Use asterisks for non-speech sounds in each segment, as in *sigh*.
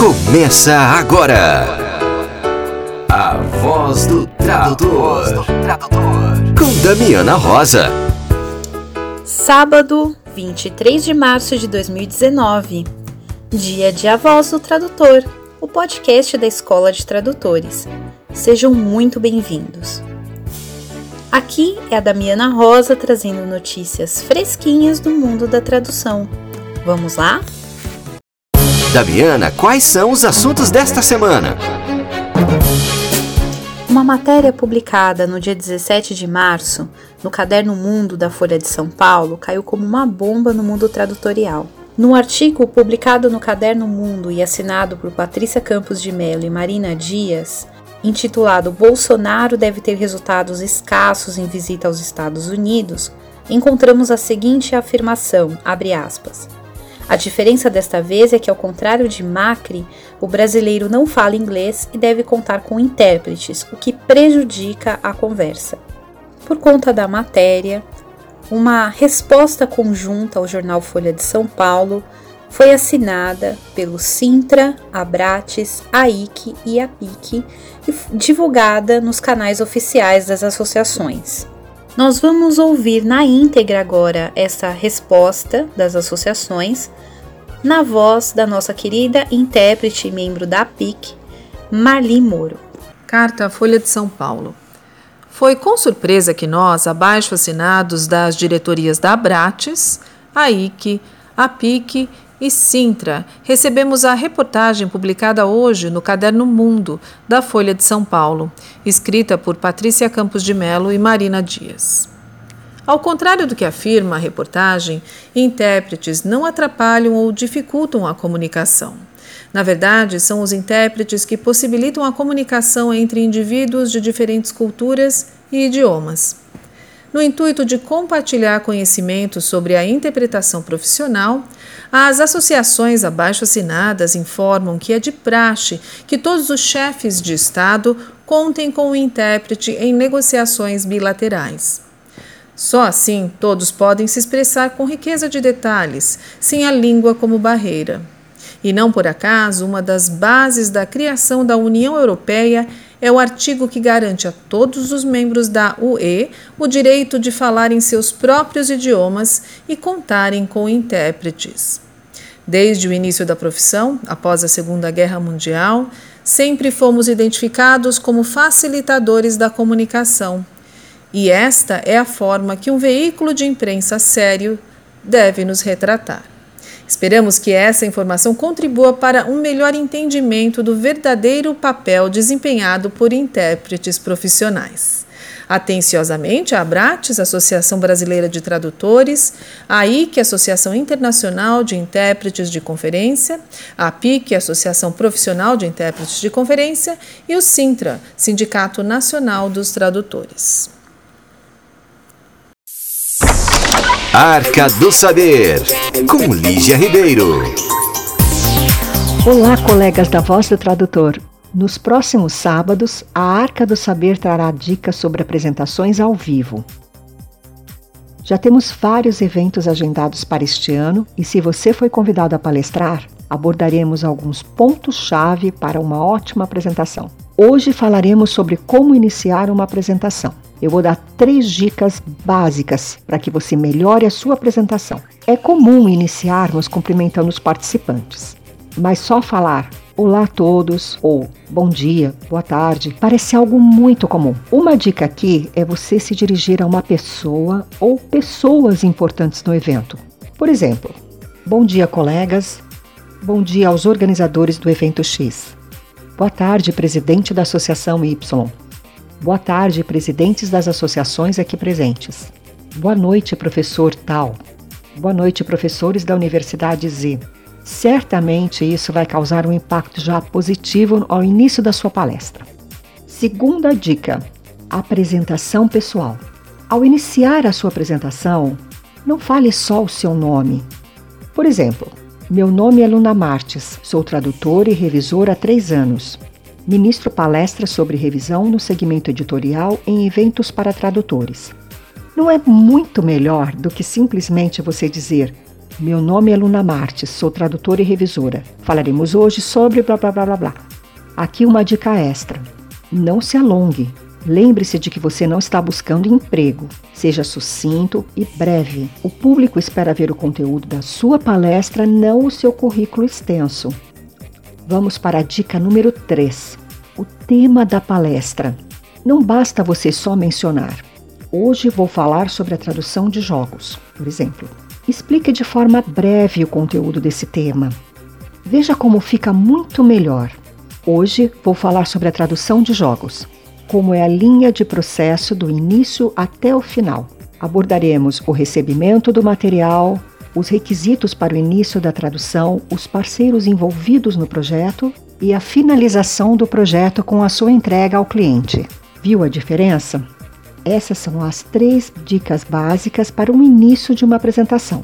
Começa agora. A voz do tradutor. Com Damiana Rosa. Sábado, 23 de março de 2019. Dia de A Voz do Tradutor, o podcast da Escola de Tradutores. Sejam muito bem-vindos. Aqui é a Damiana Rosa trazendo notícias fresquinhas do mundo da tradução. Vamos lá? Damiana, quais são os assuntos desta semana? Uma matéria publicada no dia 17 de março no Caderno Mundo da Folha de São Paulo caiu como uma bomba no mundo tradutorial. Num artigo publicado no Caderno Mundo e assinado por Patrícia Campos de Mello e Marina Dias, intitulado Bolsonaro deve ter resultados escassos em visita aos Estados Unidos, encontramos a seguinte afirmação, aspas. A diferença desta vez é que, ao contrário de Macri, o brasileiro não fala inglês e deve contar com intérpretes, o que prejudica a conversa. Por conta da matéria, uma resposta conjunta ao jornal Folha de São Paulo foi assinada pelo Sintra, Abrates, AIC e APIC e divulgada nos canais oficiais das associações. Nós vamos ouvir na íntegra agora essa resposta das associações, na voz da nossa querida intérprete e membro da PIC, Marli Moro. Carta à Folha de São Paulo. Foi com surpresa que nós, abaixo assinados das diretorias da Abrates, AIC, APIC e Sintra, recebemos a reportagem publicada hoje no Caderno Mundo da Folha de São Paulo, escrita por Patrícia Campos de Melo e Marina Dias. Ao contrário do que afirma a reportagem, intérpretes não atrapalham ou dificultam a comunicação. Na verdade, são os intérpretes que possibilitam a comunicação entre indivíduos de diferentes culturas e idiomas. No intuito de compartilhar conhecimentos sobre a interpretação profissional, as associações abaixo assinadas informam que é de praxe que todos os chefes de Estado contem com o intérprete em negociações bilaterais. Só assim todos podem se expressar com riqueza de detalhes, sem a língua como barreira. E não por acaso, uma das bases da criação da União Europeia é o artigo que garante a todos os membros da UE o direito de falar em seus próprios idiomas e contarem com intérpretes. Desde o início da profissão, após a Segunda Guerra Mundial, sempre fomos identificados como facilitadores da comunicação. E esta é a forma que um veículo de imprensa sério deve nos retratar. Esperamos que essa informação contribua para um melhor entendimento do verdadeiro papel desempenhado por intérpretes profissionais. Atenciosamente, a Abrates, Associação Brasileira de Tradutores, a IC, Associação Internacional de Intérpretes de Conferência, a PIC, Associação Profissional de Intérpretes de Conferência, e o Sintra, Sindicato Nacional dos Tradutores. Arca do Saber, com Lígia Ribeiro. Olá, colegas da Voz do Tradutor. Nos próximos sábados, a Arca do Saber trará dicas sobre apresentações ao vivo. Já temos vários eventos agendados para este ano e, se você foi convidado a palestrar, abordaremos alguns pontos-chave para uma ótima apresentação. Hoje falaremos sobre como iniciar uma apresentação. Eu vou dar três dicas básicas para que você melhore a sua apresentação. É comum iniciarmos cumprimentando os participantes, mas só falar Olá a todos ou bom dia, boa tarde parece algo muito comum. Uma dica aqui é você se dirigir a uma pessoa ou pessoas importantes no evento. Por exemplo, bom dia, colegas. Bom dia aos organizadores do evento X. Boa tarde, presidente da Associação Y. Boa tarde, presidentes das associações aqui presentes. Boa noite, professor Tal. Boa noite, professores da Universidade Z. Certamente isso vai causar um impacto já positivo ao início da sua palestra. Segunda dica: apresentação pessoal. Ao iniciar a sua apresentação, não fale só o seu nome. Por exemplo, meu nome é Luna Martes, sou tradutor e revisor há três anos. Ministro palestras sobre revisão no segmento editorial em eventos para tradutores. Não é muito melhor do que simplesmente você dizer: Meu nome é Luna Martes, sou tradutora e revisora. Falaremos hoje sobre blá blá blá blá blá. Aqui uma dica extra. Não se alongue. Lembre-se de que você não está buscando emprego. Seja sucinto e breve. O público espera ver o conteúdo da sua palestra, não o seu currículo extenso. Vamos para a dica número 3. O tema da palestra. Não basta você só mencionar. Hoje vou falar sobre a tradução de jogos, por exemplo. Explique de forma breve o conteúdo desse tema. Veja como fica muito melhor. Hoje vou falar sobre a tradução de jogos como é a linha de processo do início até o final. Abordaremos o recebimento do material, os requisitos para o início da tradução, os parceiros envolvidos no projeto e a finalização do projeto com a sua entrega ao cliente. Viu a diferença? Essas são as três dicas básicas para o início de uma apresentação.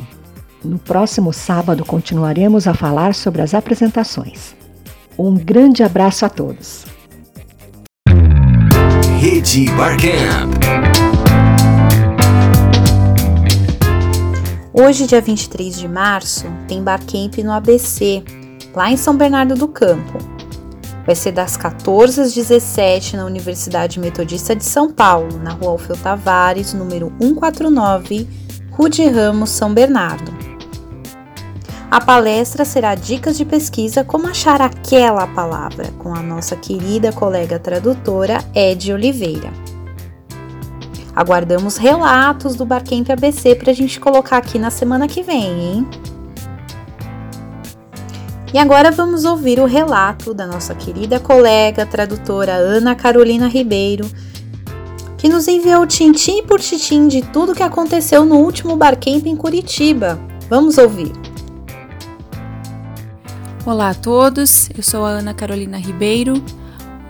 No próximo sábado continuaremos a falar sobre as apresentações. Um grande abraço a todos! Rede Barcamp. Hoje, dia 23 de março, tem Barcamp no ABC, lá em São Bernardo do Campo. Vai ser das 14 às 17 na Universidade Metodista de São Paulo, na rua Alfeu Tavares, número 149, Rude Ramos, São Bernardo. A palestra será dicas de pesquisa como achar aquela palavra, com a nossa querida colega tradutora Ed Oliveira. Aguardamos relatos do Barcamp ABC para a gente colocar aqui na semana que vem, hein? E agora vamos ouvir o relato da nossa querida colega tradutora Ana Carolina Ribeiro, que nos enviou tintim por tintim de tudo que aconteceu no último Barcamp em Curitiba. Vamos ouvir. Olá a todos, eu sou a Ana Carolina Ribeiro,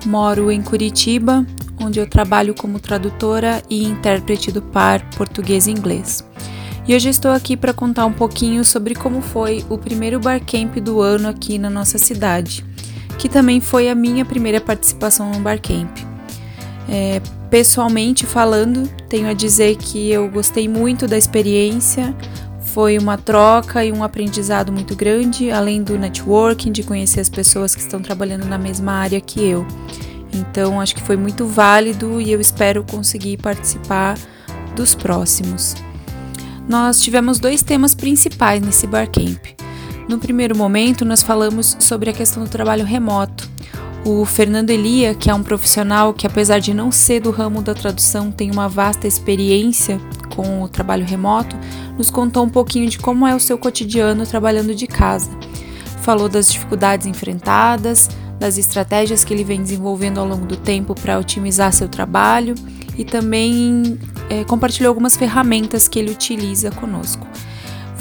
moro em Curitiba, onde eu trabalho como tradutora e intérprete do par português e inglês. E hoje estou aqui para contar um pouquinho sobre como foi o primeiro barcamp do ano aqui na nossa cidade, que também foi a minha primeira participação no barcamp. É, pessoalmente falando, tenho a dizer que eu gostei muito da experiência, foi uma troca e um aprendizado muito grande, além do networking, de conhecer as pessoas que estão trabalhando na mesma área que eu. Então, acho que foi muito válido e eu espero conseguir participar dos próximos. Nós tivemos dois temas principais nesse Barcamp. No primeiro momento, nós falamos sobre a questão do trabalho remoto. O Fernando Elia, que é um profissional que, apesar de não ser do ramo da tradução, tem uma vasta experiência com o trabalho remoto, nos contou um pouquinho de como é o seu cotidiano trabalhando de casa. Falou das dificuldades enfrentadas, das estratégias que ele vem desenvolvendo ao longo do tempo para otimizar seu trabalho e também é, compartilhou algumas ferramentas que ele utiliza conosco.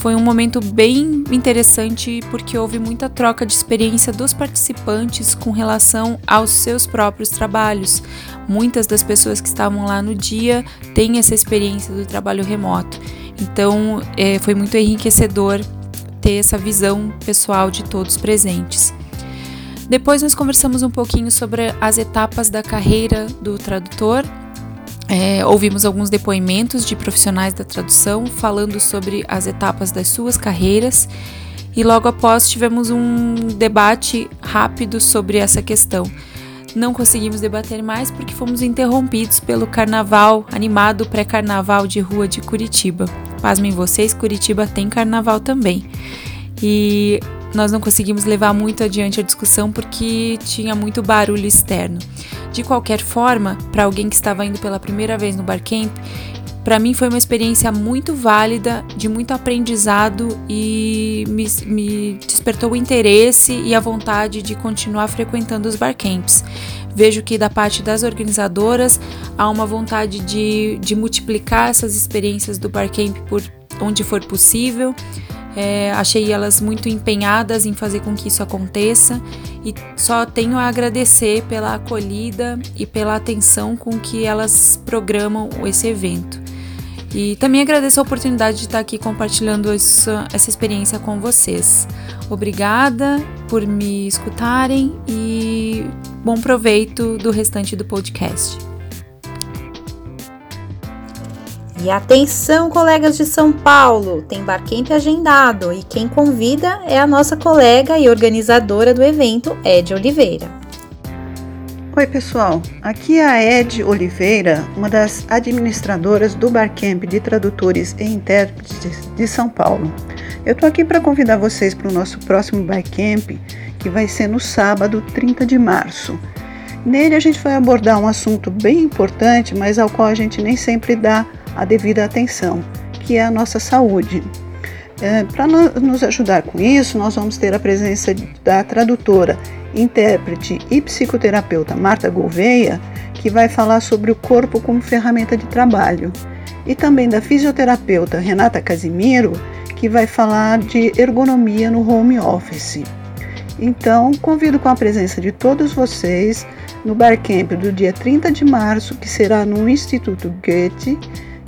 Foi um momento bem interessante porque houve muita troca de experiência dos participantes com relação aos seus próprios trabalhos. Muitas das pessoas que estavam lá no dia têm essa experiência do trabalho remoto. Então, é, foi muito enriquecedor ter essa visão pessoal de todos presentes. Depois, nós conversamos um pouquinho sobre as etapas da carreira do tradutor é, ouvimos alguns depoimentos de profissionais da tradução falando sobre as etapas das suas carreiras e logo após tivemos um debate rápido sobre essa questão. Não conseguimos debater mais porque fomos interrompidos pelo carnaval animado pré-carnaval de rua de Curitiba. Pasmem vocês, Curitiba tem carnaval também. E nós não conseguimos levar muito adiante a discussão porque tinha muito barulho externo. De qualquer forma, para alguém que estava indo pela primeira vez no Barcamp, para mim foi uma experiência muito válida, de muito aprendizado e me, me, despertou o interesse e a vontade de continuar frequentando os barcamps. Vejo que da parte das organizadoras há uma vontade de, de multiplicar essas experiências do barcamp por onde for possível. É, achei elas muito empenhadas em fazer com que isso aconteça e só tenho a agradecer pela acolhida e pela atenção com que elas programam esse evento. E também agradeço a oportunidade de estar aqui compartilhando essa, essa experiência com vocês. Obrigada por me escutarem e bom proveito do restante do podcast. E atenção, colegas de São Paulo, tem Barcamp agendado e quem convida é a nossa colega e organizadora do evento, Ed Oliveira. Oi, pessoal. Aqui é a Ed Oliveira, uma das administradoras do Barcamp de Tradutores e Intérpretes de São Paulo. Eu estou aqui para convidar vocês para o nosso próximo Barcamp, que vai ser no sábado, 30 de março. Nele a gente vai abordar um assunto bem importante, mas ao qual a gente nem sempre dá a devida atenção, que é a nossa saúde. É, Para nos ajudar com isso, nós vamos ter a presença da tradutora, intérprete e psicoterapeuta Marta Gouveia, que vai falar sobre o corpo como ferramenta de trabalho, e também da fisioterapeuta Renata Casimiro, que vai falar de ergonomia no home office. Então, convido com a presença de todos vocês no Barcamp do dia 30 de março, que será no Instituto Goethe,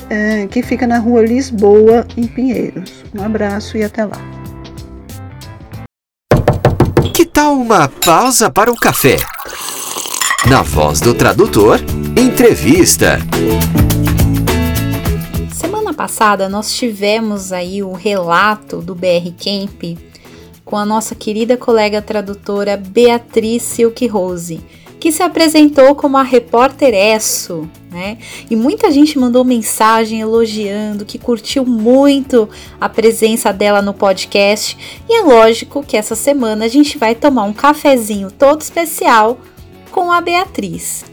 é, que fica na rua Lisboa, em Pinheiros. Um abraço e até lá. Que tal uma pausa para o café? Na voz do tradutor, entrevista. Semana passada nós tivemos aí o relato do BR Camp com a nossa querida colega tradutora Beatriz Silk Rose que se apresentou como a repórter Esso, né? E muita gente mandou mensagem elogiando, que curtiu muito a presença dela no podcast. E é lógico que essa semana a gente vai tomar um cafezinho todo especial com a Beatriz.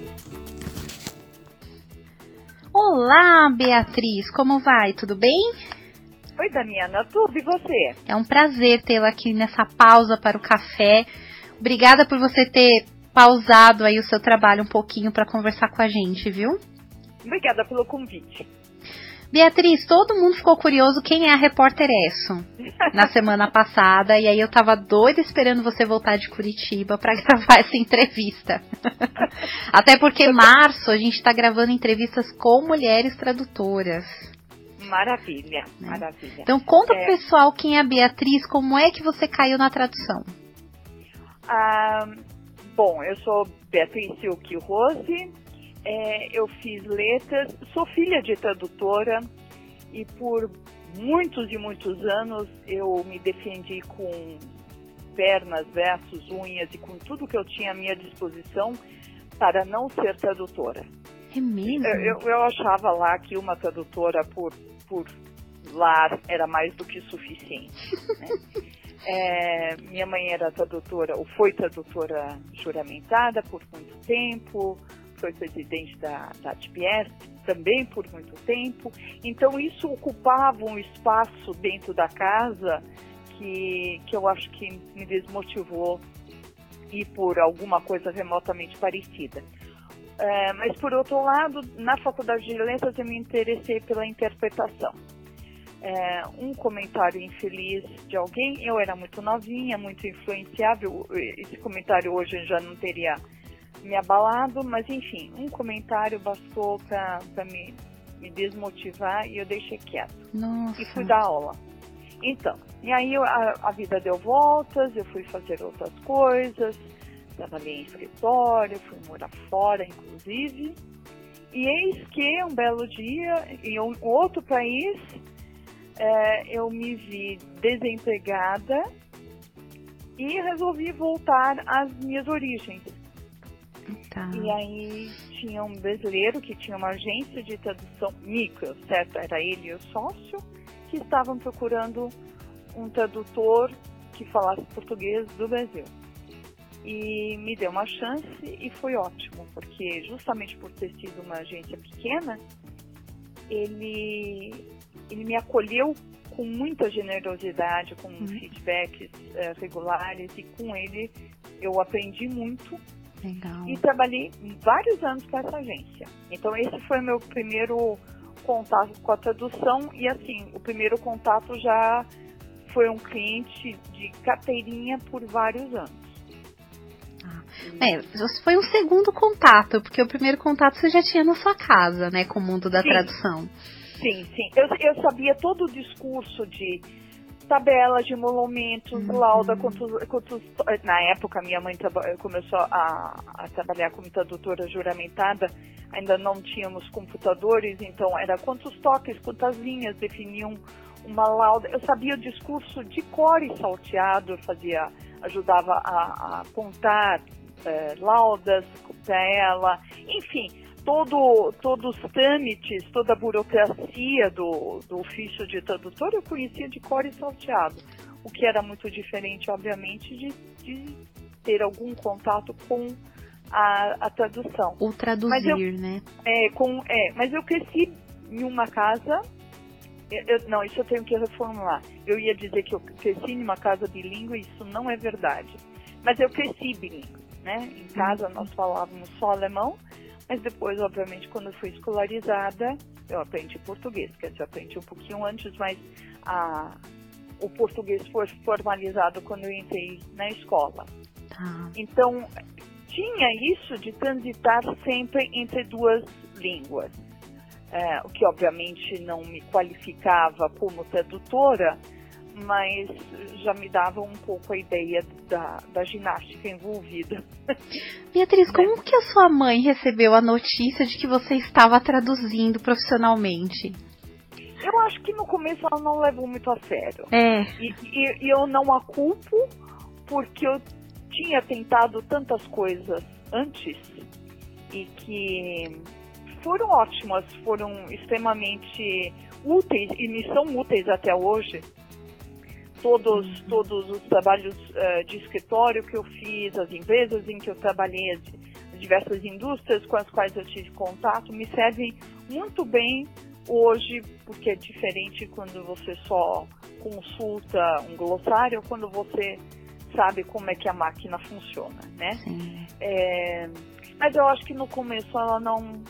Olá, Beatriz, como vai? Tudo bem? Oi, Damiana, tudo e você? É um prazer tê-la aqui nessa pausa para o café. Obrigada por você ter pausado aí o seu trabalho um pouquinho para conversar com a gente, viu? Obrigada pelo convite. Beatriz, todo mundo ficou curioso quem é a repórter Esso *laughs* na semana passada e aí eu tava doida esperando você voltar de Curitiba para *laughs* gravar essa entrevista. *laughs* Até porque março a gente está gravando entrevistas com mulheres tradutoras. Maravilha, né? maravilha. Então conta é... pro pessoal quem é a Beatriz, como é que você caiu na tradução? Ah, Bom, eu sou Beatriz Silk Rose, é, eu fiz letras, sou filha de tradutora e por muitos e muitos anos eu me defendi com pernas, versos, unhas e com tudo que eu tinha à minha disposição para não ser tradutora. É mesmo? Eu, eu, eu achava lá que uma tradutora por, por lar era mais do que suficiente. Né? *laughs* É, minha mãe era tradutora, ou foi tradutora juramentada por muito tempo, foi presidente da, da também por muito tempo. Então isso ocupava um espaço dentro da casa que, que eu acho que me desmotivou ir por alguma coisa remotamente parecida. É, mas por outro lado, na faculdade de letras eu me interessei pela interpretação é, um comentário infeliz de alguém. Eu era muito novinha, muito influenciável. Esse comentário hoje já não teria me abalado, mas enfim, um comentário bastou para me, me desmotivar e eu deixei quieto. Nossa. E fui dar aula. Então, e aí eu, a, a, vida deu voltas, eu fui fazer outras coisas, trabalhei em escritório, fui morar fora, inclusive. E eis que um belo dia, em um outro país, é, eu me vi desempregada e resolvi voltar às minhas origens. Tá. E aí tinha um brasileiro que tinha uma agência de tradução micro, certo? Era ele e o sócio, que estavam procurando um tradutor que falasse português do Brasil. E me deu uma chance e foi ótimo, porque justamente por ter sido uma agência pequena, ele ele me acolheu com muita generosidade, com uhum. feedbacks uh, regulares e com ele eu aprendi muito. Legal. E trabalhei vários anos com essa agência. Então esse foi meu primeiro contato com a tradução e assim, o primeiro contato já foi um cliente de carteirinha por vários anos. Ah, é, foi um segundo contato, porque o primeiro contato você já tinha na sua casa, né, com o mundo da Sim. tradução. Sim, sim. Eu, eu sabia todo o discurso de tabela de emolumentos, uhum. lauda, quantos, quantos, na época minha mãe começou a, a, trabalhar como tradutora juramentada, ainda não tínhamos computadores, então era quantos toques, quantas linhas definiam uma lauda. Eu sabia o discurso de cor e salteado, fazia, ajudava a, a contar é, laudas para ela, enfim, todo, todos os trâmites, toda a burocracia do, do ofício de tradutor eu conhecia de cor e salteado, o que era muito diferente, obviamente, de, de ter algum contato com a, a tradução. O traduzir, eu, né? É, com, é, mas eu cresci em uma casa. Eu, não, isso eu tenho que reformular. Eu ia dizer que eu cresci em uma casa bilíngue, isso não é verdade. Mas eu cresci bilíngue, né? Em casa nós falávamos só alemão, mas depois, obviamente, quando eu fui escolarizada, eu aprendi português, quer dizer, eu aprendi um pouquinho antes, mas a, o português foi formalizado quando eu entrei na escola. Ah. Então, tinha isso de transitar sempre entre duas línguas. É, o que obviamente não me qualificava como tradutora, mas já me dava um pouco a ideia da, da ginástica envolvida. Beatriz, como que a sua mãe recebeu a notícia de que você estava traduzindo profissionalmente? Eu acho que no começo ela não levou muito a sério. É. E, e, e eu não a culpo, porque eu tinha tentado tantas coisas antes e que foram ótimas, foram extremamente úteis e me são úteis até hoje todos, todos os trabalhos uh, de escritório que eu fiz, as empresas em que eu trabalhei, as, as diversas indústrias com as quais eu tive contato, me servem muito bem hoje, porque é diferente quando você só consulta um glossário, quando você sabe como é que a máquina funciona, né? É, mas eu acho que no começo ela não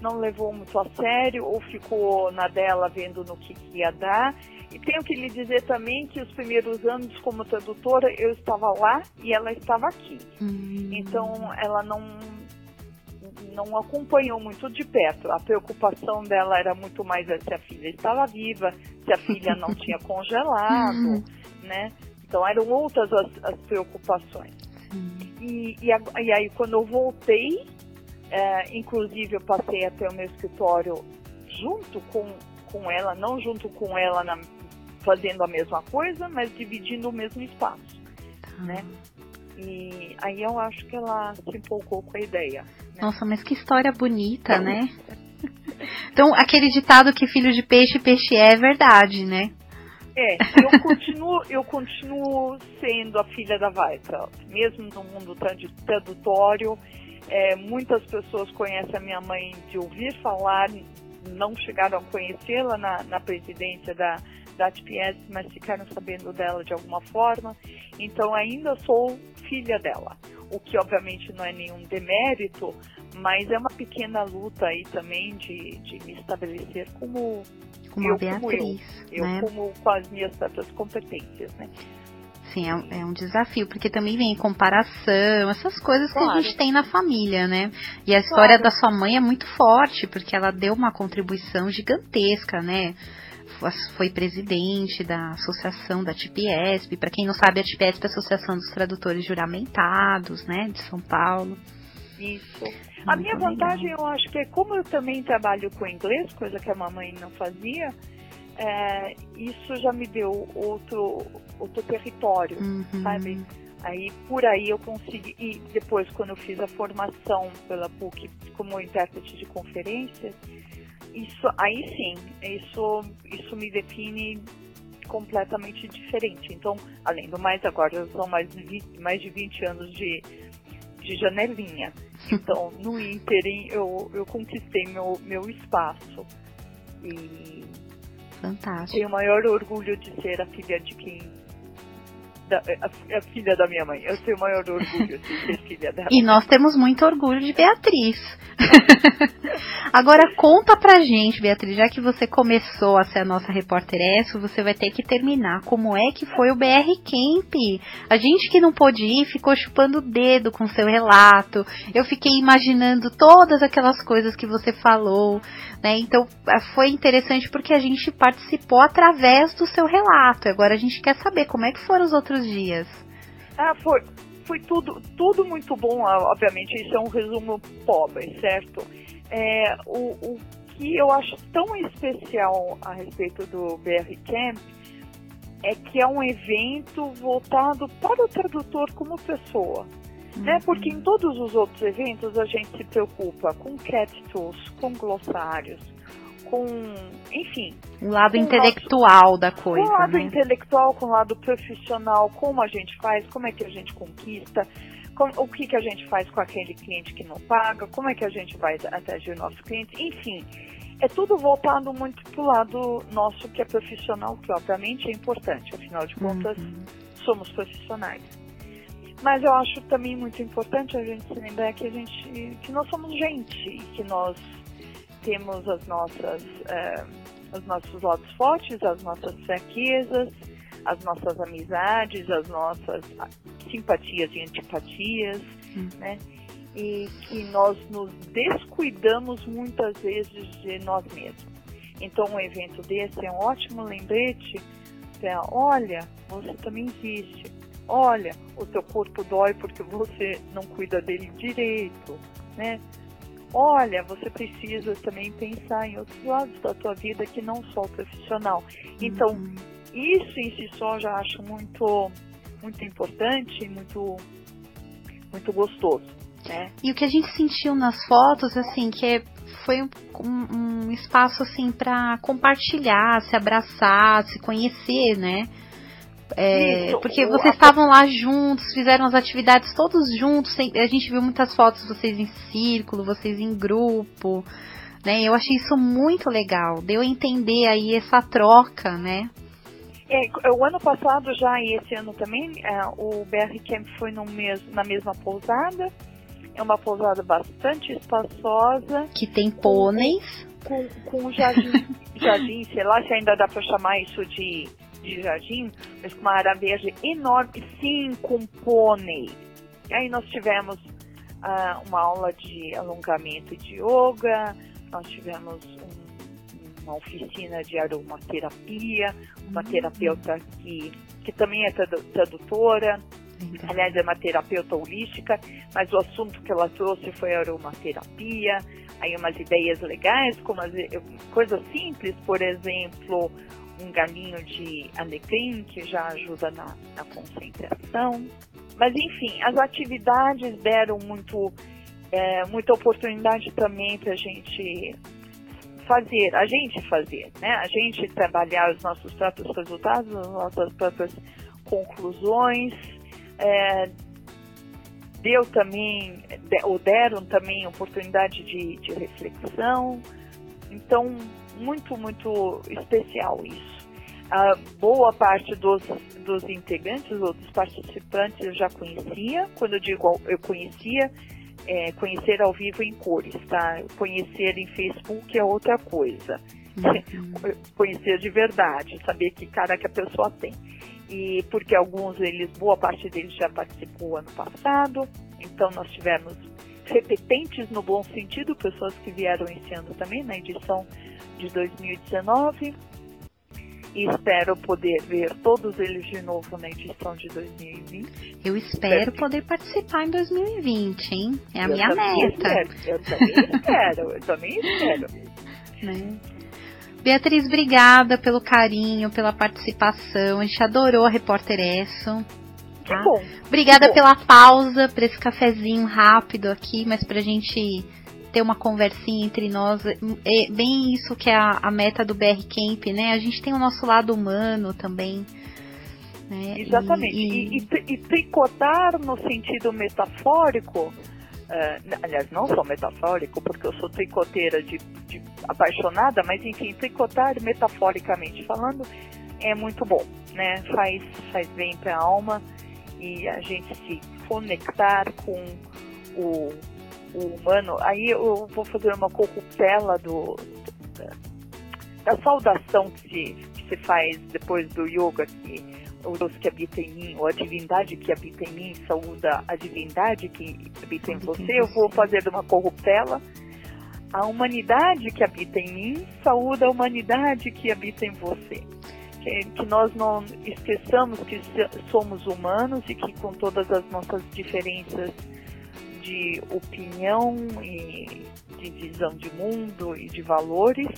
não levou muito a sério ou ficou na dela vendo no que, que ia dar. E tenho que lhe dizer também que os primeiros anos como tradutora eu estava lá e ela estava aqui. Uhum. Então ela não não acompanhou muito de perto. A preocupação dela era muito mais se a filha estava viva, se a filha não tinha *laughs* congelado, uhum. né? Então eram outras as, as preocupações. E, e, a, e, aí quando eu voltei, é, inclusive eu passei até o meu escritório junto com, com ela, não junto com ela na, fazendo a mesma coisa, mas dividindo o mesmo espaço, tá. né? E aí eu acho que ela se empolgou com a ideia. Né? Nossa, mas que história bonita, né? então, aquele ditado que filho de peixe, peixe é, é verdade, né? É, eu *laughs* continuo, eu continuo sendo a filha da Vaitra, mesmo no mundo tradutório. É, muitas pessoas conhecem a minha mãe de ouvir falar, não chegaram a conhecê-la na, na presidência da, da TPS, mas ficaram sabendo dela de alguma forma. Então ainda sou filha dela, o que obviamente não é nenhum demérito, mas é uma pequena luta aí também de, de me estabelecer como como eu, Beatriz, como eu, né? eu como com as minhas certas competências, né? Sim, é, é, um desafio, porque também vem comparação, essas coisas claro. que a gente tem na família, né? E a história claro. da sua mãe é muito forte, porque ela deu uma contribuição gigantesca, né? Foi presidente da associação da TPESP. Para quem não sabe, a TPESP é a Associação dos Tradutores Juramentados, né, de São Paulo. Isso. Muito a minha legal. vantagem, eu acho que é como eu também trabalho com inglês, coisa que a mamãe não fazia, é, isso já me deu outro, outro território, uhum. sabe? Aí por aí eu consegui, e depois quando eu fiz a formação pela PUC como intérprete de conferências, isso aí sim, isso, isso me define completamente diferente. Então, além do mais, agora são mais de 20, mais de 20 anos de, de janelinha. *laughs* Então, no ínterim, eu, eu conquistei meu, meu espaço. E Fantástico. tenho o maior orgulho de ser a filha de quem da, a, a, filha da minha mãe. Eu tenho o maior orgulho de ser *laughs* filha dela. E nós temos muito orgulho de Beatriz. *laughs* Agora conta pra gente, Beatriz, já que você começou a ser a nossa repórter você vai ter que terminar. Como é que foi o BR Camp? A gente que não pôde ir ficou chupando o dedo com seu relato. Eu fiquei imaginando todas aquelas coisas que você falou, né? Então foi interessante porque a gente participou através do seu relato. Agora a gente quer saber como é que foram os outros dias. Ah, foi, foi tudo, tudo muito bom, obviamente, isso é um resumo pobre, certo? É, o, o que eu acho tão especial a respeito do BR Camp é que é um evento voltado para o tradutor como pessoa. Uhum. Né? Porque em todos os outros eventos a gente se preocupa com cat tools, com glossários, com, enfim. O lado intelectual nosso, da coisa. Com o lado né? intelectual, com o lado profissional, como a gente faz, como é que a gente conquista, o que, que a gente faz com aquele cliente que não paga, como é que a gente vai atingir o nosso cliente, enfim. É tudo voltado muito para o lado nosso que é profissional, que obviamente é importante, afinal de contas, uhum. somos profissionais. Mas eu acho também muito importante a gente se lembrar que a gente, que nós somos gente, que nós temos as nossas, é, os nossos lados fortes, as nossas fraquezas, as nossas amizades, as nossas simpatias e antipatias, hum. né? E que nós nos descuidamos muitas vezes de nós mesmos. Então, um evento desse é um ótimo lembrete para, olha, você também existe. Olha, o teu corpo dói porque você não cuida dele direito, né? Olha, você precisa também pensar em outros lados da tua vida que não só o profissional. Então, uhum. isso em si só já acho muito, muito importante, muito, muito gostoso. Né? E o que a gente sentiu nas fotos, assim, que é, foi um, um espaço assim para compartilhar, se abraçar, se conhecer, né? É, porque vocês estavam lá juntos, fizeram as atividades todos juntos. A gente viu muitas fotos vocês em círculo, vocês em grupo, né? Eu achei isso muito legal. Deu a entender aí essa troca, né? É, o ano passado já e esse ano também, é, o BR Camp foi no mesmo, na mesma pousada. É uma pousada bastante espaçosa. Que tem pôneis. Com, com, com jardim, jardim, sei lá se ainda dá para chamar isso de de jardim, mas com uma área verde enorme, sim, com pônei. E aí nós tivemos uh, uma aula de alongamento de yoga, nós tivemos um, uma oficina de aromaterapia, uma uhum. terapeuta que, que também é tradutora, aliás é uma terapeuta holística, mas o assunto que ela trouxe foi aromaterapia, aí umas ideias legais, como as, coisas simples, por exemplo, um galinho de alecrim, que já ajuda na, na concentração. Mas, enfim, as atividades deram muito, é, muita oportunidade também para a gente fazer, a gente fazer, né? A gente trabalhar os nossos próprios resultados, as nossas próprias conclusões. É, deu também, ou deram também oportunidade de, de reflexão. Então, muito, muito especial isso. A boa parte dos, dos integrantes ou dos participantes eu já conhecia. Quando eu digo eu conhecia, é, conhecer ao vivo em cores, tá? Conhecer em Facebook é outra coisa. Uhum. *laughs* conhecer de verdade, saber que cara que a pessoa tem. E porque alguns deles, boa parte deles já participou ano passado, então nós tivemos repetentes no bom sentido, pessoas que vieram esse ano também, na edição de 2019. E espero poder ver todos eles de novo na edição de 2020. Eu espero poder participar em 2020, hein? É a eu minha meta. Espero, eu também espero, eu também espero. *laughs* Né? Beatriz, obrigada pelo carinho, pela participação. A gente adorou a Repórter Esso. Tá? Que bom. Obrigada que bom. pela pausa, por esse cafezinho rápido aqui, mas pra gente ter uma conversinha entre nós. É bem isso que é a, a meta do BR Camp, né? A gente tem o nosso lado humano também. Né? Exatamente. E, e... E, e, tricotar no sentido metafórico, uh, aliás, não só metafórico, porque eu sou tricoteira de, de apaixonada, mas enfim, tricotar metaforicamente falando é muito bom. né? Faz, faz bem para a alma e a gente se conectar com o, o humano. Aí eu vou fazer uma corruptela do, da, da saudação que se, que se faz depois do yoga, que o Deus que habita em mim, ou a divindade que habita em mim, saúda a divindade que habita em você. Eu vou fazer uma corruptela. A humanidade que habita em mim, saúda a humanidade que habita em você que, que nós não esqueçamos que somos humanos e que com todas as nossas diferenças de opinião e de visão de mundo e de valores,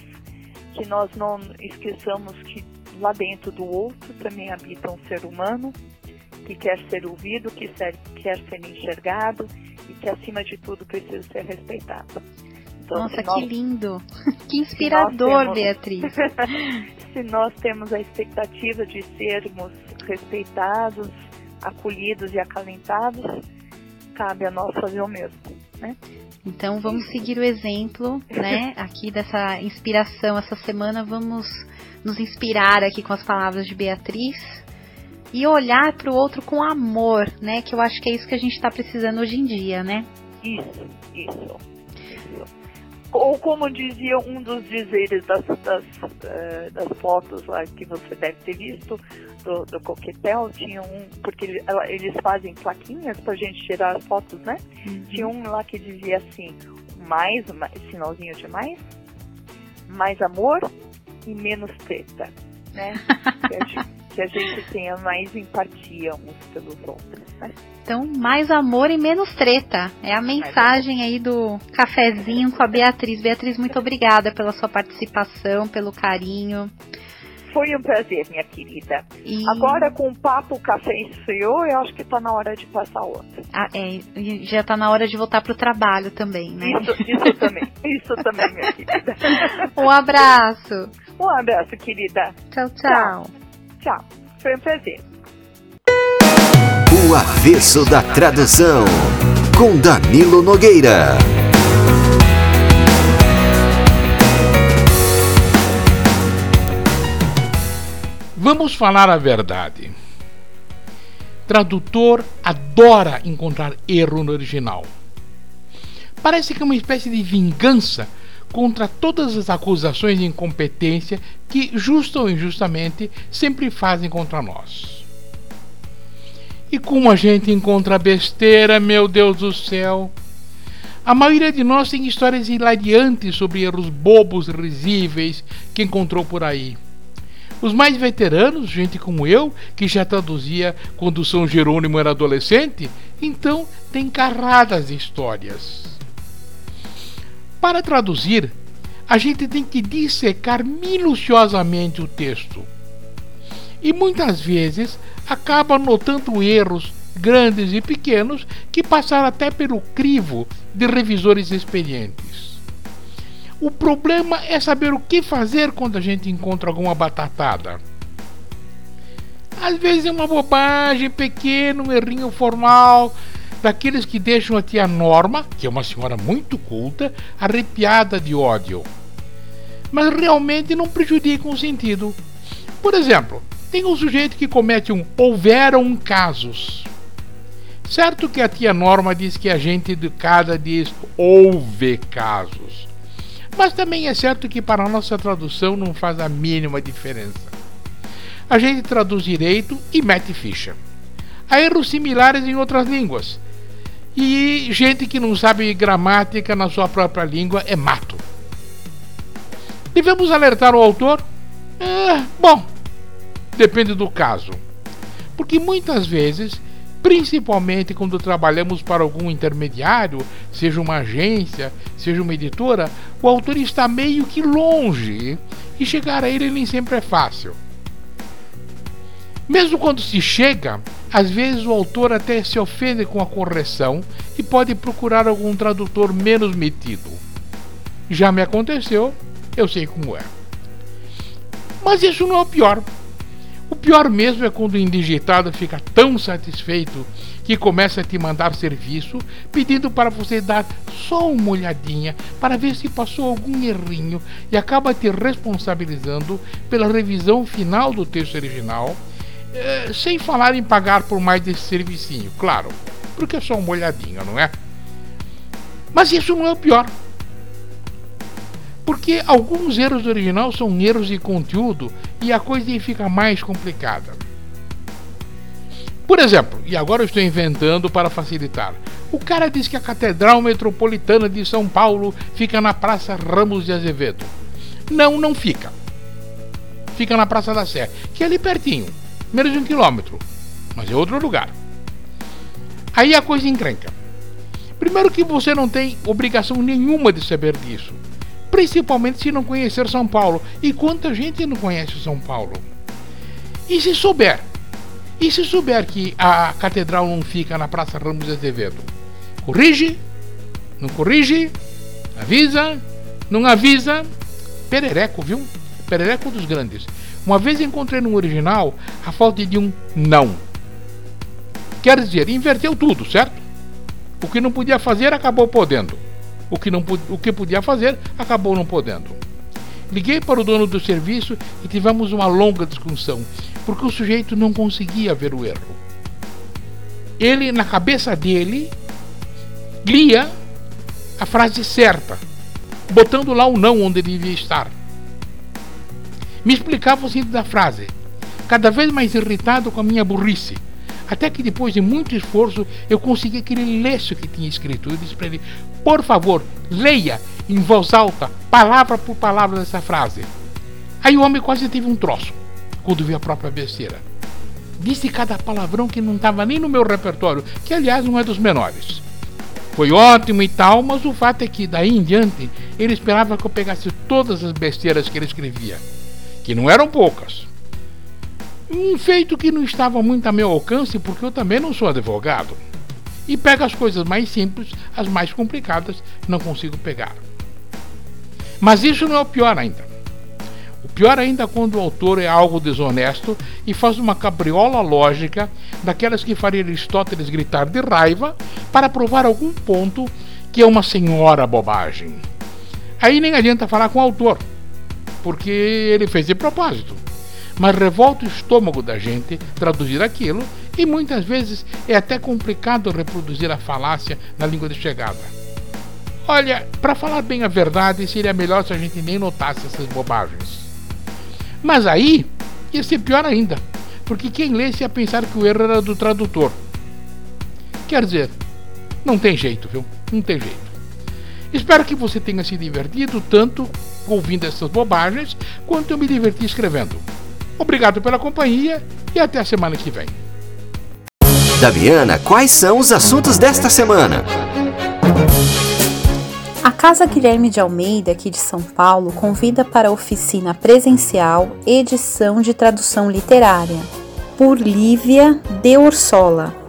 que nós não esqueçamos que lá dentro do outro também habita um ser humano que quer ser ouvido, que ser, quer ser enxergado e que acima de tudo precisa ser respeitado. Então, Nossa, nós, *laughs* que lindo! Que inspirador, temos, Beatriz! *laughs* se nós temos a expectativa de sermos respeitados, acolhidos e acalentados, cabe a nós fazer o mesmo, né? Então vamos seguir o exemplo, né, *laughs* aqui dessa inspiração essa semana, vamos nos inspirar aqui com as palavras de Beatriz e olhar para o outro com amor, né, que eu acho que é isso que a gente está precisando hoje em dia, né? Isso, isso ou como dizia um dos dizeres das, das, uh, das, fotos lá que você deve ter visto do, do coquetel, tinha um, porque eles fazem plaquinhas pra gente tirar as fotos, né? Uhum. Tinha um lá que dizia assim, mais, sinalzinho de mais, mais amor e menos treta, né? *laughs* que, a gente, tenha mais empatia uns pelos outros, né? Então, mais amor e menos treta. É a mensagem aí do cafezinho com a Beatriz. Beatriz, muito obrigada pela sua participação, pelo carinho. Foi um prazer, minha querida. E... Agora, com o papo, o café esfriou, eu acho que está na hora de passar outra. Ah, é. Já está na hora de voltar para o trabalho também, né? Isso, isso também. Isso também, minha querida. *laughs* um abraço. Um abraço, querida. Tchau, tchau. Tchau. Tchau. Foi um prazer. O Avesso da Tradução, com Danilo Nogueira. Vamos falar a verdade. Tradutor adora encontrar erro no original. Parece que é uma espécie de vingança contra todas as acusações de incompetência que, justa ou injustamente, sempre fazem contra nós. E como a gente encontra besteira, meu Deus do céu! A maioria de nós tem histórias hilariantes sobre erros bobos, risíveis que encontrou por aí. Os mais veteranos, gente como eu, que já traduzia quando São Jerônimo era adolescente, então tem carradas de histórias. Para traduzir, a gente tem que dissecar minuciosamente o texto. E muitas vezes acaba notando erros grandes e pequenos que passaram até pelo crivo de revisores experientes. O problema é saber o que fazer quando a gente encontra alguma batatada. Às vezes é uma bobagem pequena, um errinho formal, daqueles que deixam a tia Norma, que é uma senhora muito culta, arrepiada de ódio. Mas realmente não prejudicam o sentido. Por exemplo, tem um sujeito que comete um houveram casos. Certo que a tia Norma diz que a gente educada diz houve casos. Mas também é certo que para a nossa tradução não faz a mínima diferença. A gente traduz direito e mete ficha. Há erros similares em outras línguas. E gente que não sabe gramática na sua própria língua é mato. Devemos alertar o autor? É, bom, Depende do caso. Porque muitas vezes, principalmente quando trabalhamos para algum intermediário, seja uma agência, seja uma editora, o autor está meio que longe e chegar a ele nem sempre é fácil. Mesmo quando se chega, às vezes o autor até se ofende com a correção e pode procurar algum tradutor menos metido. Já me aconteceu, eu sei como é. Mas isso não é o pior. O pior mesmo é quando o indigitado fica tão satisfeito que começa a te mandar serviço pedindo para você dar só uma olhadinha para ver se passou algum errinho e acaba te responsabilizando pela revisão final do texto original É, sem falar em pagar por mais desse servicinho, claro, porque é só uma olhadinha, não é? Mas isso não é o pior. Porque alguns erros do original são erros de conteúdo e a coisa fica mais complicada. Por exemplo, e agora eu estou inventando para facilitar. O cara diz que a Catedral Metropolitana de São Paulo fica na Praça Ramos de Azevedo. Não, não fica. Fica na Praça da Sé, que é ali pertinho menos de um quilômetro, mas é outro lugar. Aí a coisa encrenca. Primeiro que você não tem obrigação nenhuma de saber disso, principalmente se não conhecer São Paulo. E quanta gente não conhece São Paulo? E se souber? E se souber que a catedral não fica na Praça Ramos de Azevedo? Corrige? Não corrige? Avisa? Não avisa? Perereco, viu? Perereco dos grandes. Uma vez encontrei no original a falta de um não. Quer dizer, inverteu tudo, certo? O que não podia fazer acabou podendo. O que, não, o que podia fazer acabou não podendo. Liguei para o dono do serviço e tivemos uma longa discussão, porque o sujeito não conseguia ver o erro. Ele, na cabeça dele, lia a frase certa, botando lá o não onde devia estar me explicava o sentido da frase, cada vez mais irritado com a minha burrice. Até que depois de muito esforço eu consegui que ele lesse o que tinha escrito. Eu disse para ele: por favor, leia em voz alta, palavra por palavra dessa frase. Aí o homem quase teve um troço quando viu a própria besteira. Disse cada palavrão que não estava nem no meu repertório, que aliás não é dos menores. Foi ótimo e tal, mas o fato é que daí em diante ele esperava que eu pegasse todas as besteiras que ele escrevia que não eram poucas. Um feito que não estava muito a meu alcance, porque eu também não sou advogado. E pego as coisas mais simples, as mais complicadas não consigo pegar. Mas isso não é o pior ainda. O pior ainda é quando o autor é algo desonesto e faz uma cabriola lógica daquelas que faria Aristóteles gritar de raiva para provar algum ponto que é uma senhora bobagem. Aí nem adianta falar com o autor porque ele fez de propósito. Mas revolta o estômago da gente traduzir aquilo e muitas vezes é até complicado reproduzir a falácia na língua de chegada. Olha, para falar bem a verdade, seria melhor se a gente nem notasse essas bobagens. Mas aí ia ser pior ainda, porque quem lesse ia pensar que o erro era do tradutor. Quer dizer, não tem jeito, viu? Não tem jeito. Espero que você tenha se divertido tanto ouvindo essas bobagens quanto eu me diverti escrevendo. Obrigado pela companhia e até a semana que vem. Daviana, quais são os assuntos desta semana? A Casa Guilherme de Almeida, aqui de São Paulo, convida para a oficina presencial Edição de Tradução Literária, por Lívia de Ursola,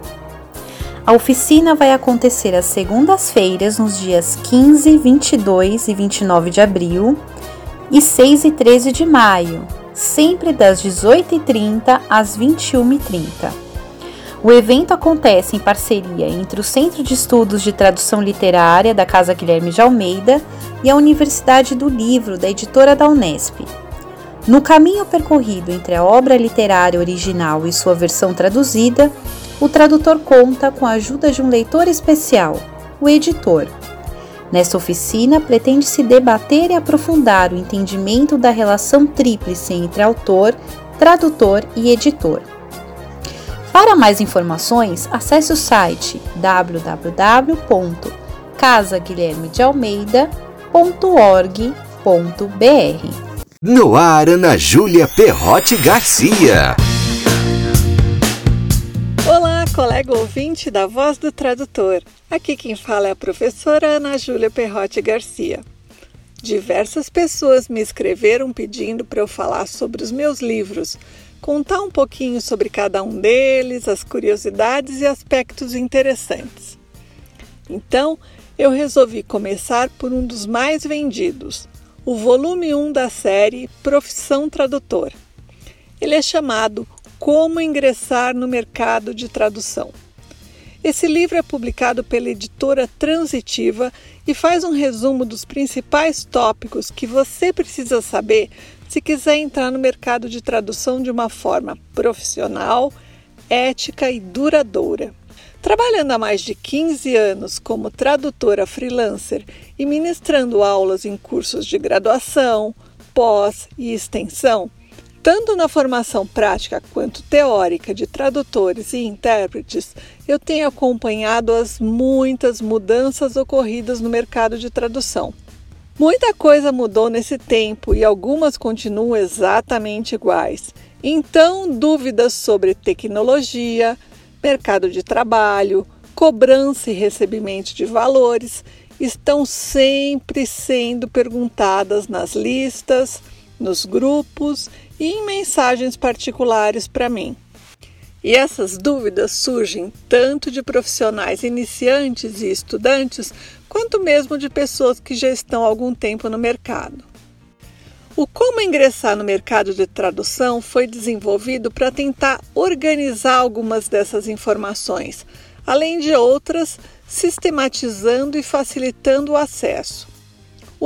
a oficina vai acontecer às segundas-feiras, nos dias 15, 22 e 29 de abril e 6 e 13 de maio, sempre das 18h30 às 21h30. O evento acontece em parceria entre o Centro de Estudos de Tradução Literária da Casa Guilherme de Almeida e a Universidade do Livro da editora da Unesp. No caminho percorrido entre a obra literária original e sua versão traduzida, o tradutor conta com a ajuda de um leitor especial, o editor. Nesta oficina, pretende-se debater e aprofundar o entendimento da relação tríplice entre autor, tradutor e editor. Para mais informações, acesse o site www.casaguilhermedealmeida.org.br. No ar, Ana Júlia Perrote Garcia colega ouvinte da Voz do Tradutor. Aqui quem fala é a professora Ana Júlia Perrotti Garcia. Diversas pessoas me escreveram pedindo para eu falar sobre os meus livros, contar um pouquinho sobre cada um deles, as curiosidades e aspectos interessantes. Então, eu resolvi começar por um dos mais vendidos, o volume 1 da série Profissão Tradutor. Ele é chamado como ingressar no mercado de tradução. Esse livro é publicado pela editora Transitiva e faz um resumo dos principais tópicos que você precisa saber se quiser entrar no mercado de tradução de uma forma profissional, ética e duradoura. Trabalhando há mais de 15 anos como tradutora freelancer e ministrando aulas em cursos de graduação, pós e extensão, tanto na formação prática quanto teórica de tradutores e intérpretes, eu tenho acompanhado as muitas mudanças ocorridas no mercado de tradução. Muita coisa mudou nesse tempo e algumas continuam exatamente iguais. Então, dúvidas sobre tecnologia, mercado de trabalho, cobrança e recebimento de valores estão sempre sendo perguntadas nas listas, nos grupos e em mensagens particulares para mim. E essas dúvidas surgem tanto de profissionais iniciantes e estudantes, quanto mesmo de pessoas que já estão há algum tempo no mercado. O Como Ingressar no Mercado de Tradução foi desenvolvido para tentar organizar algumas dessas informações, além de outras, sistematizando e facilitando o acesso.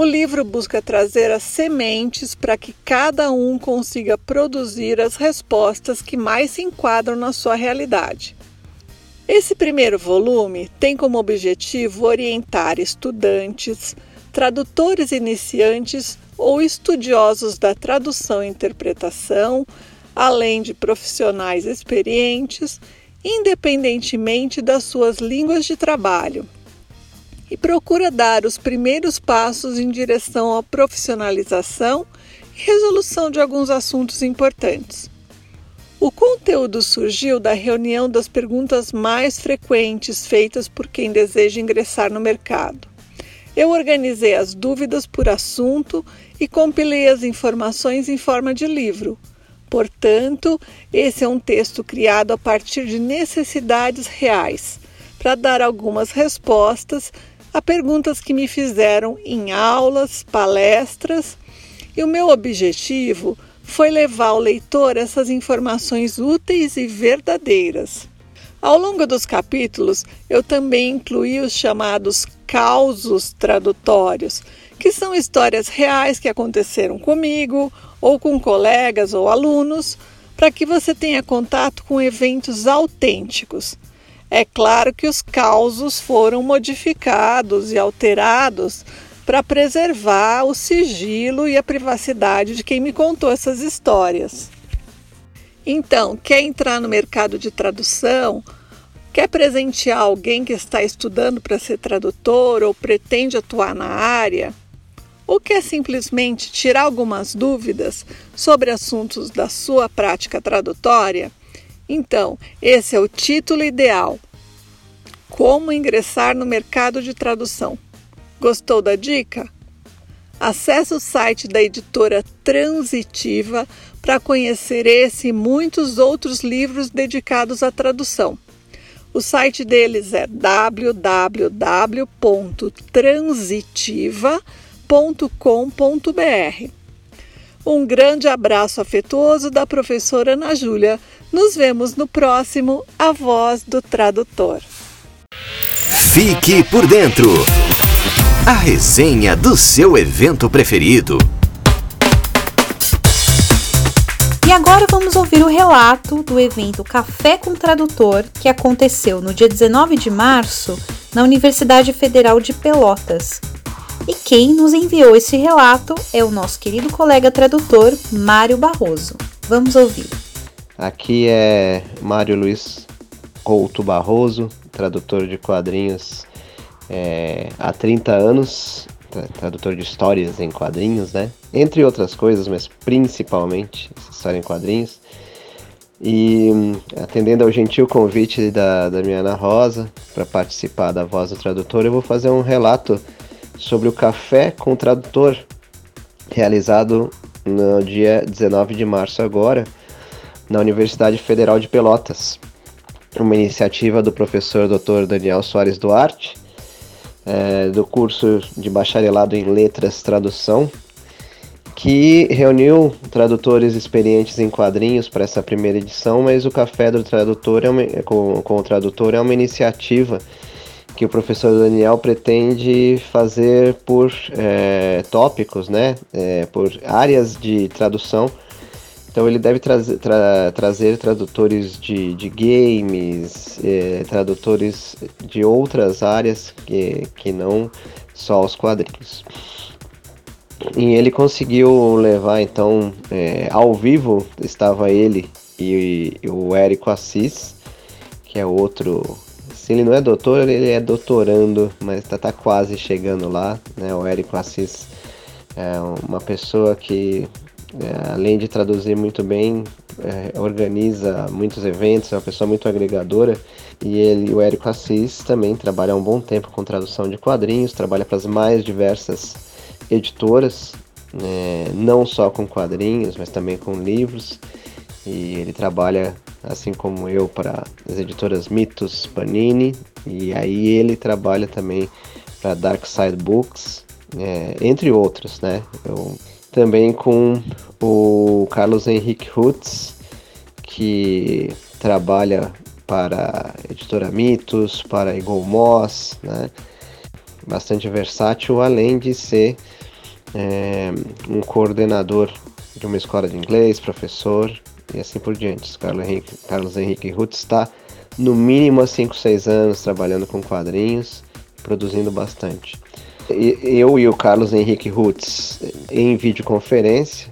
O livro busca trazer as sementes para que cada um consiga produzir as respostas que mais se enquadram na sua realidade. Esse primeiro volume tem como objetivo orientar estudantes, tradutores iniciantes ou estudiosos da tradução e interpretação, além de profissionais experientes, independentemente das suas línguas de trabalho, e procura dar os primeiros passos em direção à profissionalização e resolução de alguns assuntos importantes. O conteúdo surgiu da reunião das perguntas mais frequentes feitas por quem deseja ingressar no mercado. Eu organizei as dúvidas por assunto e compilei as informações em forma de livro. Portanto, esse é um texto criado a partir de necessidades reais, para dar algumas respostas a perguntas que me fizeram em aulas, palestras, e o meu objetivo foi levar ao leitor essas informações úteis e verdadeiras. Ao longo dos capítulos, eu também incluí os chamados causos tradutórios, que são histórias reais que aconteceram comigo ou com colegas ou alunos, para que você tenha contato com eventos autênticos. É claro que os causos foram modificados e alterados para preservar o sigilo e a privacidade de quem me contou essas histórias. Então, quer entrar no mercado de tradução? Quer presentear alguém que está estudando para ser tradutor ou pretende atuar na área? Ou quer simplesmente tirar algumas dúvidas sobre assuntos da sua prática tradutória? Então, esse é o título ideal. Como ingressar no mercado de tradução. Gostou da dica? Acesse o site da editora Transitiva para conhecer esse e muitos outros livros dedicados à tradução. O site deles é www.transitiva.com.br. Um grande abraço afetuoso da professora Ana Júlia. Nos vemos no próximo A Voz do Tradutor. Fique por dentro. A resenha do seu evento preferido. E agora vamos ouvir o relato do evento Café com Tradutor, que aconteceu no dia 19 de março na Universidade Federal de Pelotas. E quem nos enviou esse relato é o nosso querido colega tradutor Mário Barroso. Vamos ouvir. Aqui é Mário Luiz Couto Barroso, tradutor de quadrinhos é, há 30 anos, tradutor de histórias em quadrinhos, né? Entre outras coisas, mas principalmente história em quadrinhos. E atendendo ao gentil convite da, da minha Ana Rosa para participar da Voz do Tradutor, eu vou fazer um relato sobre o Café com o Tradutor, realizado no dia 19 de março agora, na Universidade Federal de Pelotas. Uma iniciativa do professor Dr. Daniel Soares Duarte, é, do curso de bacharelado em Letras Tradução, que reuniu tradutores experientes em quadrinhos para essa primeira edição, mas o Café do Tradutor é uma, com, com o Tradutor é uma iniciativa que o professor Daniel pretende fazer por é, tópicos, né? É, por áreas de tradução. Então ele deve tra tra trazer tradutores de, de games, é, tradutores de outras áreas que, que não só os quadrinhos. E ele conseguiu levar então é, ao vivo estava ele e, e o Érico Assis, que é outro se ele não é doutor, ele é doutorando, mas tá, tá quase chegando lá, né? O Érico Assis é uma pessoa que, é, além de traduzir muito bem, é, organiza muitos eventos, é uma pessoa muito agregadora. E ele, o Érico Assis, também trabalha há um bom tempo com tradução de quadrinhos, trabalha para as mais diversas editoras, né? não só com quadrinhos, mas também com livros. E ele trabalha assim como eu, para as editoras Mitos, Panini, e aí ele trabalha também para Dark Side Books, é, entre outros, né? Eu, também com o Carlos Henrique Rutz, que trabalha para a editora Mitos, para Eagle Moss, né? Bastante versátil, além de ser é, um coordenador de uma escola de inglês, professor e assim por diante. Carlos Henrique, Carlos Henrique Ruth está no mínimo há 5, 6 anos trabalhando com quadrinhos, produzindo bastante. E, eu e o Carlos Henrique Rutz em videoconferência,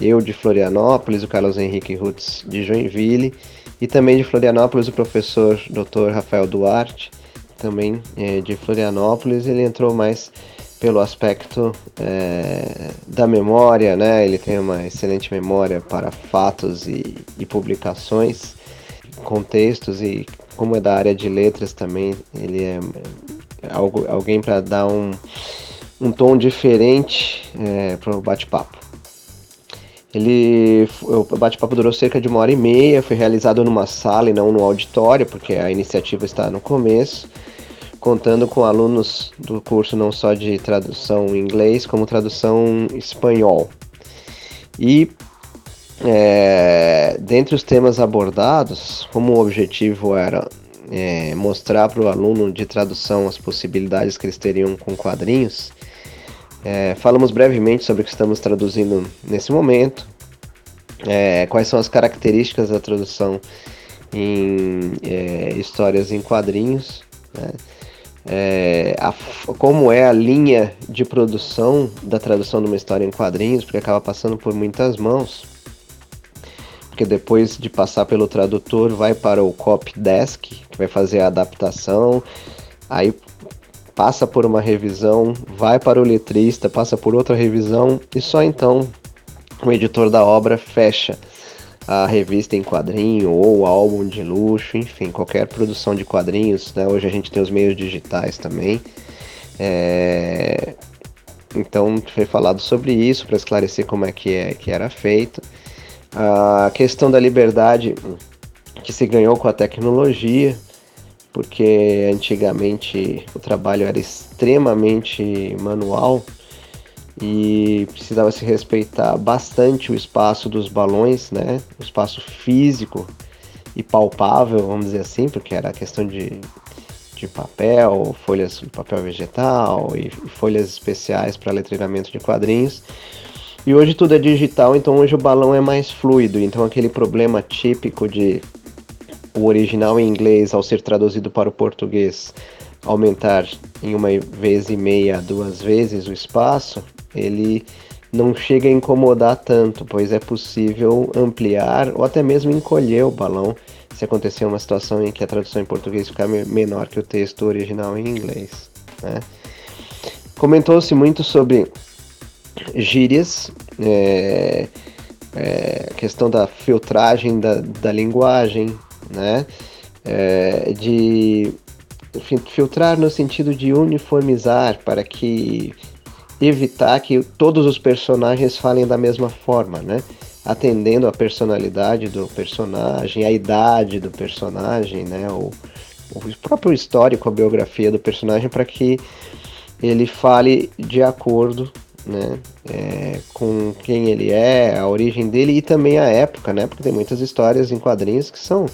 eu de Florianópolis, o Carlos Henrique Rutz de Joinville, e também de Florianópolis o professor Dr. Rafael Duarte, também é, de Florianópolis, ele entrou mais pelo aspecto é, da memória, né? Ele tem uma excelente memória para fatos e, e publicações, contextos e como é da área de letras também, ele é, é algo, alguém para dar um, um tom diferente é, para o bate-papo. Ele, o bate-papo durou cerca de uma hora e meia, foi realizado numa sala e não no auditório, porque a iniciativa está no começo contando com alunos do curso não só de tradução em inglês, como tradução espanhol. E é, dentre os temas abordados, como o objetivo era é, mostrar para o aluno de tradução as possibilidades que eles teriam com quadrinhos, é, falamos brevemente sobre o que estamos traduzindo nesse momento, é, quais são as características da tradução em é, histórias em quadrinhos, né? É, a, como é a linha de produção da tradução de uma história em quadrinhos, porque acaba passando por muitas mãos. Porque depois de passar pelo tradutor, vai para o copy desk, que vai fazer a adaptação, aí passa por uma revisão, vai para o letrista, passa por outra revisão, e só então o editor da obra fecha a revista em quadrinho ou álbum de luxo, enfim, qualquer produção de quadrinhos. Né? Hoje a gente tem os meios digitais também. É... Então foi falado sobre isso para esclarecer como é que, é que era feito. A questão da liberdade que se ganhou com a tecnologia, porque antigamente o trabalho era extremamente manual e precisava se respeitar bastante o espaço dos balões, né? O espaço físico e palpável, vamos dizer assim, porque era questão de, de papel, folhas de papel vegetal e folhas especiais para letreiramento de quadrinhos. E hoje tudo é digital, então hoje o balão é mais fluido. Então aquele problema típico de o original em inglês ao ser traduzido para o português aumentar em uma vez e meia, duas vezes o espaço, ele não chega a incomodar tanto, pois é possível ampliar ou até mesmo encolher o balão se acontecer uma situação em que a tradução em português ficar menor que o texto original em inglês. Né? Comentou-se muito sobre gírias, é, é, questão da filtragem da, da linguagem, né? É, de filtrar no sentido de uniformizar para que evitar que todos os personagens falem da mesma forma, né? Atendendo a personalidade do personagem, a idade do personagem, né? O, o próprio histórico, a biografia do personagem, para que ele fale de acordo né, é, com quem ele é, a origem dele e também a época, né? Porque tem muitas histórias em quadrinhos que são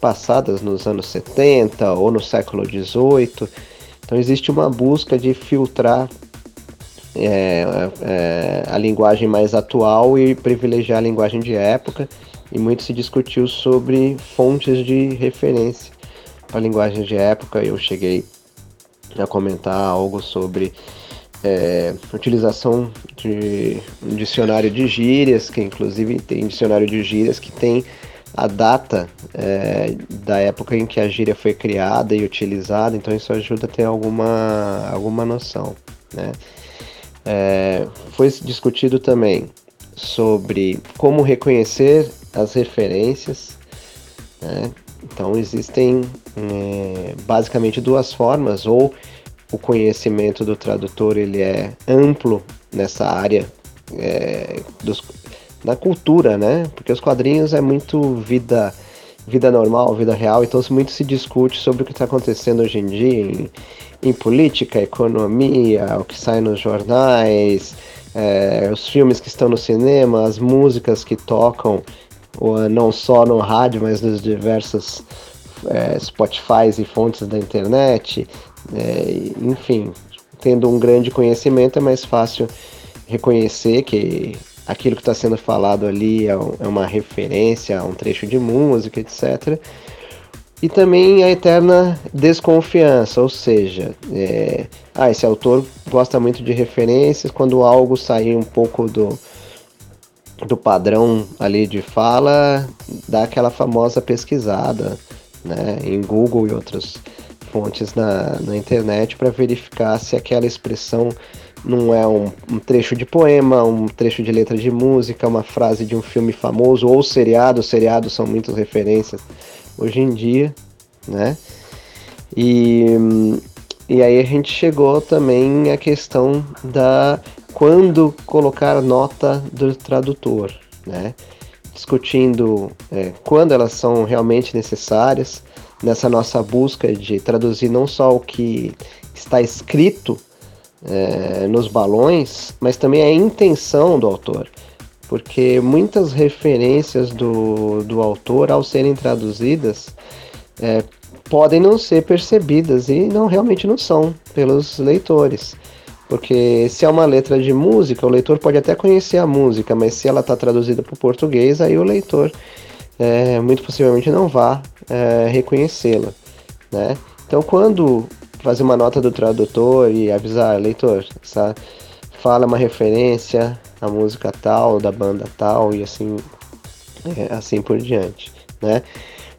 passadas nos anos 70 ou no século 18 Então existe uma busca de filtrar é, é, a linguagem mais atual e privilegiar a linguagem de época, e muito se discutiu sobre fontes de referência para linguagens de época. Eu cheguei a comentar algo sobre é, utilização de um dicionário de gírias, que inclusive tem dicionário de gírias que tem a data é, da época em que a gíria foi criada e utilizada, então isso ajuda a ter alguma, alguma noção. Né? É, foi discutido também sobre como reconhecer as referências. Né? Então existem é, basicamente duas formas, ou o conhecimento do tradutor ele é amplo nessa área é, dos, da cultura, né? Porque os quadrinhos é muito vida vida normal, vida real, então muito se discute sobre o que está acontecendo hoje em dia em, em, política, economia, o que sai nos jornais, é, os filmes que estão no cinema, as músicas que tocam, ou, não só no rádio, mas nos diversos é, Spotify e fontes da internet. É, enfim, tendo um grande conhecimento é mais fácil reconhecer que aquilo que está sendo falado ali é, é uma referência a um trecho de música, etc. E também a eterna desconfiança, ou seja, é, ah, esse autor gosta muito de referências, quando algo sair um pouco do, do padrão ali de fala, dá aquela famosa pesquisada né, em Google e outras fontes na, na internet para verificar se aquela expressão não é um, um, trecho de poema, um trecho de letra de música, uma frase de um filme famoso ou seriado. Seriados são muitas referências hoje em dia, né? E, e aí a gente chegou também à questão da quando colocar nota do tradutor, né? Discutindo é, quando elas são realmente necessárias, nessa nossa busca de traduzir não só o que está escrito é, nos balões, mas também a intenção do autor. Porque muitas referências do, do autor, ao serem traduzidas, é, podem não ser percebidas e não realmente não são pelos leitores. Porque se é uma letra de música, o leitor pode até conhecer a música, mas se ela está traduzida para o português, aí o leitor é, muito possivelmente não vá é, reconhecê-la. Né? Então, quando fazer uma nota do tradutor e avisar, leitor, fala uma referência à música tal, da banda tal e assim, é, assim por diante. Né?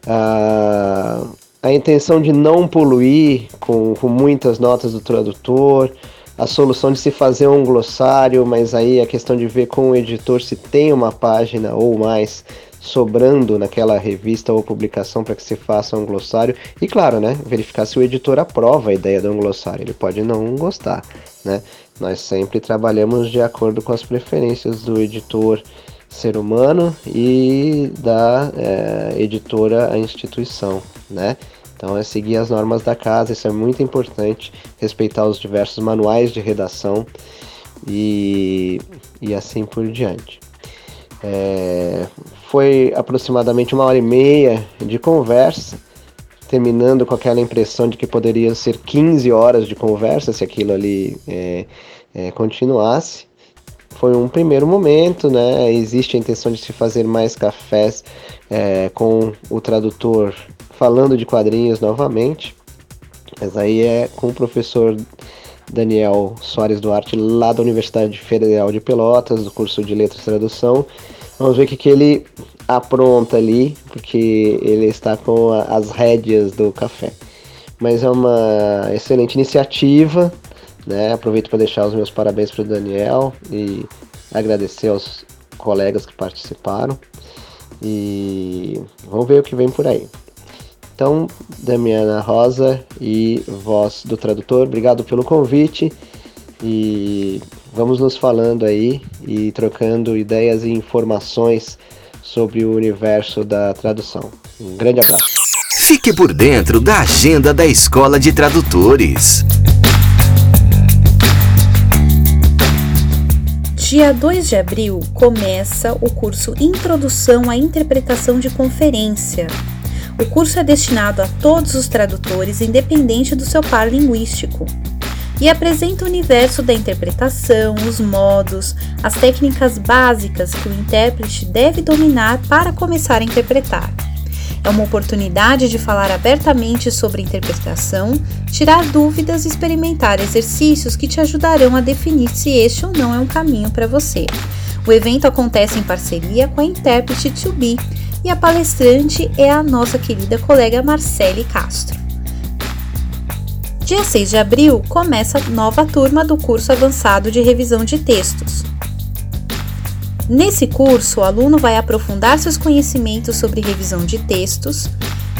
Ah, a intenção de não poluir com, com muitas notas do tradutor, a solução de se fazer um glossário, mas aí a questão de ver com o editor se tem uma página ou mais sobrando naquela revista ou publicação para que se faça um glossário. E claro, né, verificar se o editor aprova a ideia de um glossário. Ele pode não gostar, né? Nós sempre trabalhamos de acordo com as preferências do editor ser humano e da é, editora a instituição, né? Então é seguir as normas da casa, isso é muito importante, respeitar os diversos manuais de redação e, e assim por diante. É, foi aproximadamente uma hora e meia de conversa, terminando com aquela impressão de que poderia ser 15 horas de conversa se aquilo ali é, é, continuasse. Foi um primeiro momento, né? Existe a intenção de se fazer mais cafés é, com o tradutor falando de quadrinhos novamente, mas aí é com o professor Daniel Soares Duarte, lá da Universidade Federal de Pelotas, do curso de Letras e Tradução. Vamos ver o que, que ele apronta ali, porque ele está com a, as rédeas do café. Mas é uma excelente iniciativa, né? Aproveito para deixar os meus parabéns para o Daniel e agradecer aos colegas que participaram. E vamos ver o que vem por aí. Então, Damiana Rosa e voz do tradutor, obrigado pelo convite e vamos nos falando aí e trocando ideias e informações sobre o universo da tradução. Um grande abraço. Fique por dentro da agenda da Escola de Tradutores. Dia 2 de abril começa o curso Introdução à Interpretação de Conferência O curso é destinado a todos os tradutores, independente do seu par linguístico, e apresenta o universo da interpretação, os modos, as técnicas básicas que o intérprete deve dominar para começar a interpretar. É uma oportunidade de falar abertamente sobre interpretação, tirar dúvidas e experimentar exercícios que te ajudarão a definir se este ou não é um caminho para você. O evento acontece em parceria com a intérprete To Be e a palestrante é a nossa querida colega Marcele Castro. Dia 6 de abril começa a nova turma do curso avançado de revisão de textos. Nesse curso, o aluno vai aprofundar seus conhecimentos sobre revisão de textos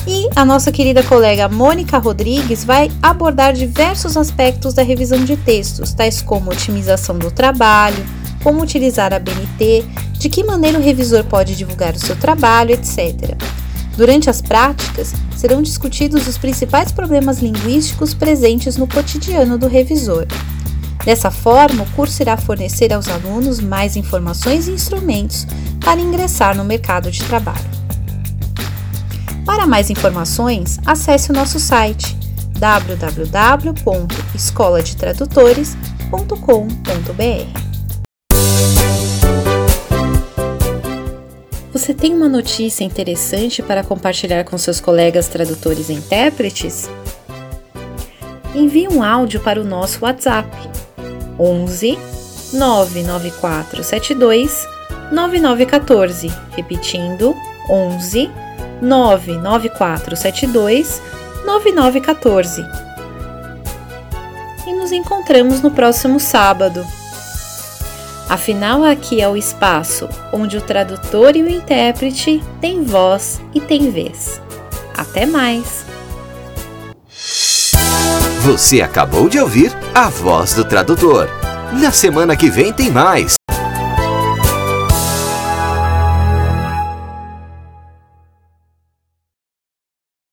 e a nossa querida colega Mônica Rodrigues vai abordar diversos aspectos da revisão de textos, tais como otimização do trabalho, como utilizar a BNT, de que maneira o revisor pode divulgar o seu trabalho, etc. Durante as práticas, serão discutidos os principais problemas linguísticos presentes no cotidiano do revisor. Dessa forma, o curso irá fornecer aos alunos mais informações e instrumentos para ingressar no mercado de trabalho. Para mais informações, acesse o nosso site www.escoladetradutores.com.br. Você tem uma notícia interessante para compartilhar com seus colegas tradutores e intérpretes? Envie um áudio para o nosso WhatsApp 11 99472 9914, repetindo 11 99472 9914. E nos encontramos no próximo sábado. Afinal, aqui é o espaço onde o tradutor e o intérprete têm voz e têm vez. Até mais! Você acabou de ouvir a voz do tradutor. Na semana que vem tem mais.